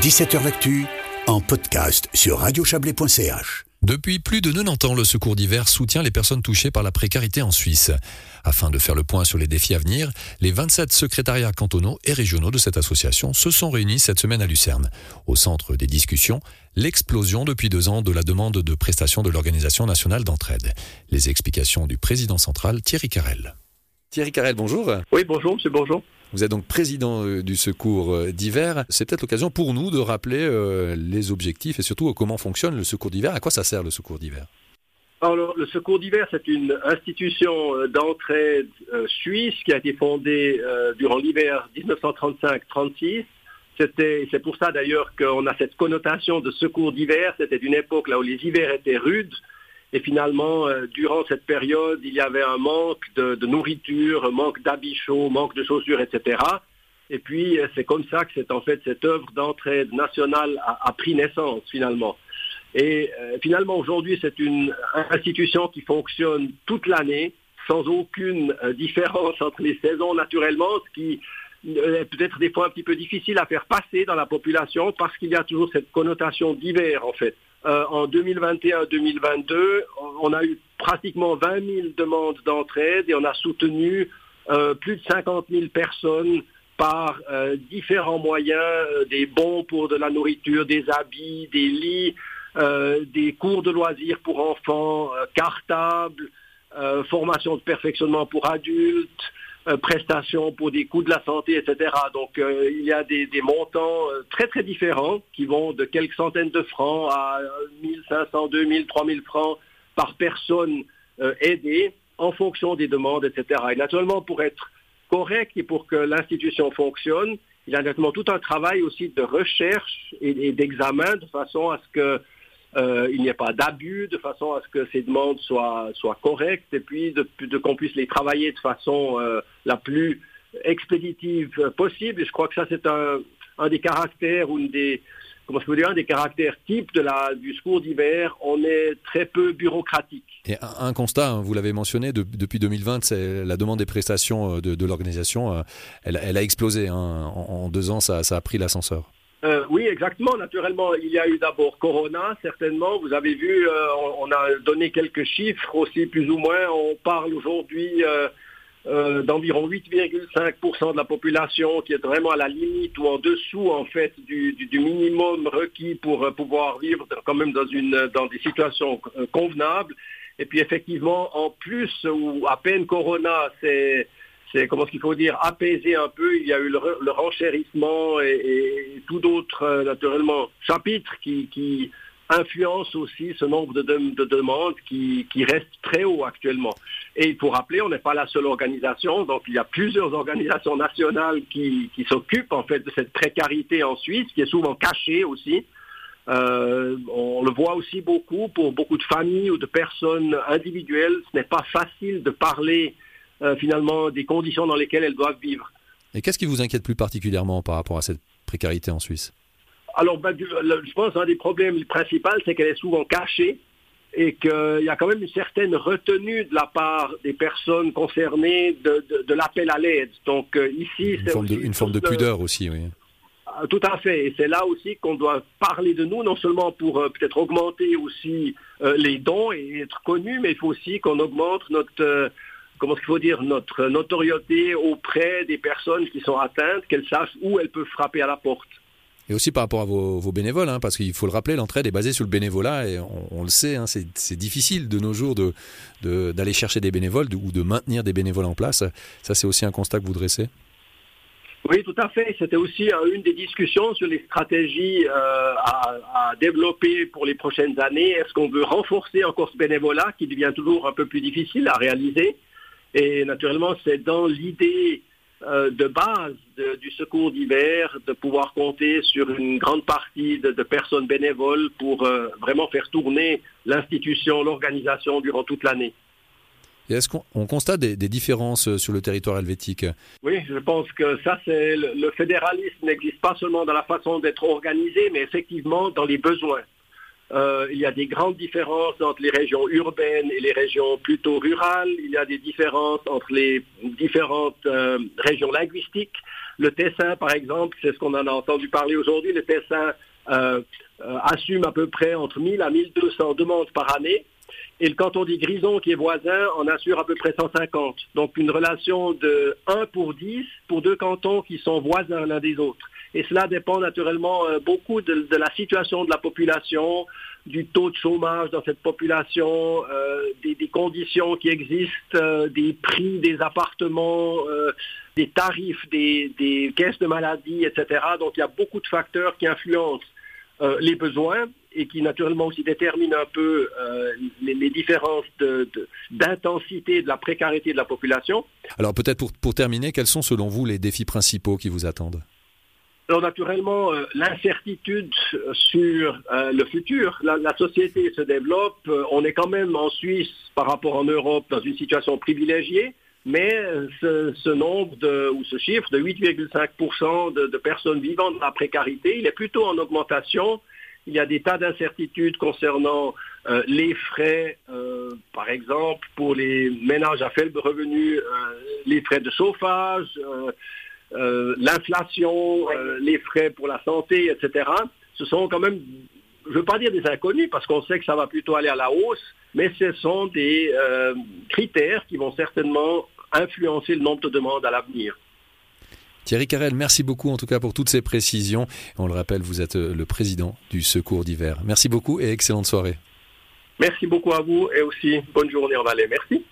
17h L'actu en podcast sur radiochablais.ch. Depuis plus de 90 ans, le Secours d'hiver soutient les personnes touchées par la précarité en Suisse. Afin de faire le point sur les défis à venir, les 27 secrétariats cantonaux et régionaux de cette association se sont réunis cette semaine à Lucerne. Au centre des discussions, l'explosion depuis deux ans de la demande de prestation de l'Organisation nationale d'entraide. Les explications du président central Thierry Carrel. Thierry Carrel, bonjour. Oui, bonjour, monsieur, bonjour. Vous êtes donc président euh, du secours euh, d'hiver. C'est peut-être l'occasion pour nous de rappeler euh, les objectifs et surtout comment fonctionne le secours d'hiver. À quoi ça sert le secours d'hiver? Alors, le Secours d'hiver, c'est une institution d'entraide suisse qui a été fondée durant l'hiver 1935-36. C'est pour ça d'ailleurs qu'on a cette connotation de secours d'hiver. C'était une époque là où les hivers étaient rudes. Et finalement, euh, durant cette période, il y avait un manque de, nourriture, un manque d'habits chauds, manque de chaussures, etc. Et puis, euh, c'est comme ça que c'est en fait cette œuvre d'entraide nationale a, pris naissance finalement. Et euh, finalement, aujourd'hui, c'est une institution qui fonctionne toute l'année, sans aucune différence entre les saisons naturellement, ce qui est peut-être des fois un petit peu difficile à faire passer dans la population parce qu'il y a toujours cette connotation d'hiver en fait. Euh, en 2021-2022, on a eu pratiquement 20 000 demandes d'entraide et on a soutenu euh, plus de 50 000 personnes par euh, différents moyens, des bons pour de la nourriture, des habits, des lits, des cours de loisirs pour enfants, cartables, formation de perfectionnement pour adultes, prestations pour des coûts de la santé, etc. Donc euh, il y a des, montants euh, très très différents qui vont de quelques centaines de francs à 1500, 2000, 3000 francs par personne aidée en fonction des demandes, etc. Et naturellement, pour être correct et pour que l'institution fonctionne, il y a naturellement tout un travail aussi de recherche et d'examen de façon à ce que euh, il n'y ait pas d'abus, de façon à ce que ces demandes soient, correctes, et puis de, qu'on puisse les travailler de façon euh, la plus expéditive possible. Et je crois que ça, c'est un, des caractères ou une des comment je peux dire, un des caractères types de la, du secours d'hiver, on est très peu bureaucratique. Et un, constat, hein, vous l'avez mentionné, depuis 2020, c'est la demande des prestations euh, de, l'organisation, elle, a explosé. Hein. En, deux ans, ça a pris l'ascenseur. Euh, oui, exactement. Naturellement, il y a eu d'abord Corona, certainement. Vous avez vu, euh, on, a donné quelques chiffres aussi, plus ou moins. On parle aujourd'hui euh, d'environ 8,5% de la population qui est vraiment à la limite ou en dessous, en fait, du, minimum requis pour pouvoir vivre quand même dans, une, dans des situations convenables. Et puis, effectivement, en plus, ou à peine Corona, c'est c'est comment ce qu'il faut dire apaiser un peu. Il y a eu le, renchérissement et, tout d'autres euh, naturellement chapitres qui, influencent aussi ce nombre de, demandes qui, qui, reste très haut actuellement. Et il faut rappeler, on n'est pas la seule organisation, donc il y a plusieurs organisations nationales qui, s'occupent en fait de cette précarité en Suisse, qui est souvent cachée aussi. Euh, on le voit aussi beaucoup pour beaucoup de familles ou de personnes individuelles. Ce n'est pas facile de parler finalement des conditions dans lesquelles elles doivent vivre. Et qu'est-ce qui vous inquiète plus particulièrement par rapport à cette précarité en Suisse? Alors, ben, je pense qu'un des problèmes principaux, c'est qu'elle est souvent cachée et qu'il y a quand même une certaine retenue de la part des personnes concernées de, l'appel à l'aide. Donc euh, ici, c'est une, forme de, pudeur aussi, oui. Ah, tout à fait. Et c'est là aussi qu'on doit parler de nous, non seulement pour euh, peut-être augmenter aussi les dons et être connus, mais il faut aussi qu'on augmente notre comment qu'il faut dire, notre notoriété auprès des personnes qui sont atteintes, qu'elles sachent où elles peuvent frapper à la porte. Et aussi par rapport à vos, bénévoles, hein, parce qu'il faut le rappeler, l'entraide est basée sur le bénévolat et on, le sait, hein, c'est difficile de nos jours d'aller de, chercher des bénévoles ou de maintenir des bénévoles en place. Ça, c'est aussi un constat que vous dressez oui, tout à fait. C'était aussi euh, une des discussions sur les stratégies euh, à, développer pour les prochaines années. Est-ce qu'on veut renforcer encore ce bénévolat qui devient toujours un peu plus difficile à réaliser? Et naturellement, c'est dans l'idée euh, de base du secours d'hiver de pouvoir compter sur une grande partie de, personnes bénévoles pour euh, vraiment faire tourner l'institution, l'organisation durant toute l'année. est-ce qu'on constate des, différences euh, sur le territoire helvétique? Oui, je pense que ça, c'est le fédéralisme n'existe pas seulement dans la façon d'être organisé, mais effectivement dans les besoins. Euh, il y a des grandes différences entre les régions urbaines et les régions plutôt rurales. Il y a des différences entre les différentes euh, régions linguistiques. Le Tessin, par exemple, c'est ce qu'on en a entendu parler aujourd'hui. Le Tessin euh, assume à peu près entre 1000 à 1200 demandes par année. Et le canton des Grisons, qui est voisin, en assure à peu près 150. Donc une relation de 1 pour 10 pour deux cantons qui sont voisins l'un des autres. Et cela dépend naturellement euh, beaucoup de, la situation de la population, du taux de chômage dans cette population, euh, des, conditions qui existent, euh, des prix des appartements, des tarifs des, des, caisses de maladie, etc. Donc il y a beaucoup de facteurs qui influencent les besoins et qui naturellement aussi déterminent un peu les, différences d'intensité de, de, la précarité de la population. Alors peut-être pour, pour terminer, quels sont selon vous les défis principaux qui vous attendent? Alors naturellement, euh, l'incertitude sur euh, le futur, la, société se développe, euh, on est quand même en Suisse par rapport en Europe dans une situation privilégiée, mais ce, nombre de, ou ce chiffre de 8,5% de, personnes vivant dans la précarité, il est plutôt en augmentation. Il y a des tas d'incertitudes concernant les frais, par exemple, pour les ménages à faible revenu, les frais de chauffage, euh, l'inflation, euh, les frais pour la santé, etc. Ce sont quand même, je ne veux pas dire des inconnus, parce qu'on sait que ça va plutôt aller à la hausse, mais ce sont des euh, critères qui vont certainement influencer le nombre de demandes à l'avenir. Thierry Carrel, merci beaucoup en tout cas pour toutes ces précisions. On le rappelle, vous êtes le président du Secours d'hiver. Merci beaucoup et excellente soirée. Merci beaucoup à vous et aussi bonne journée en Valais. Merci.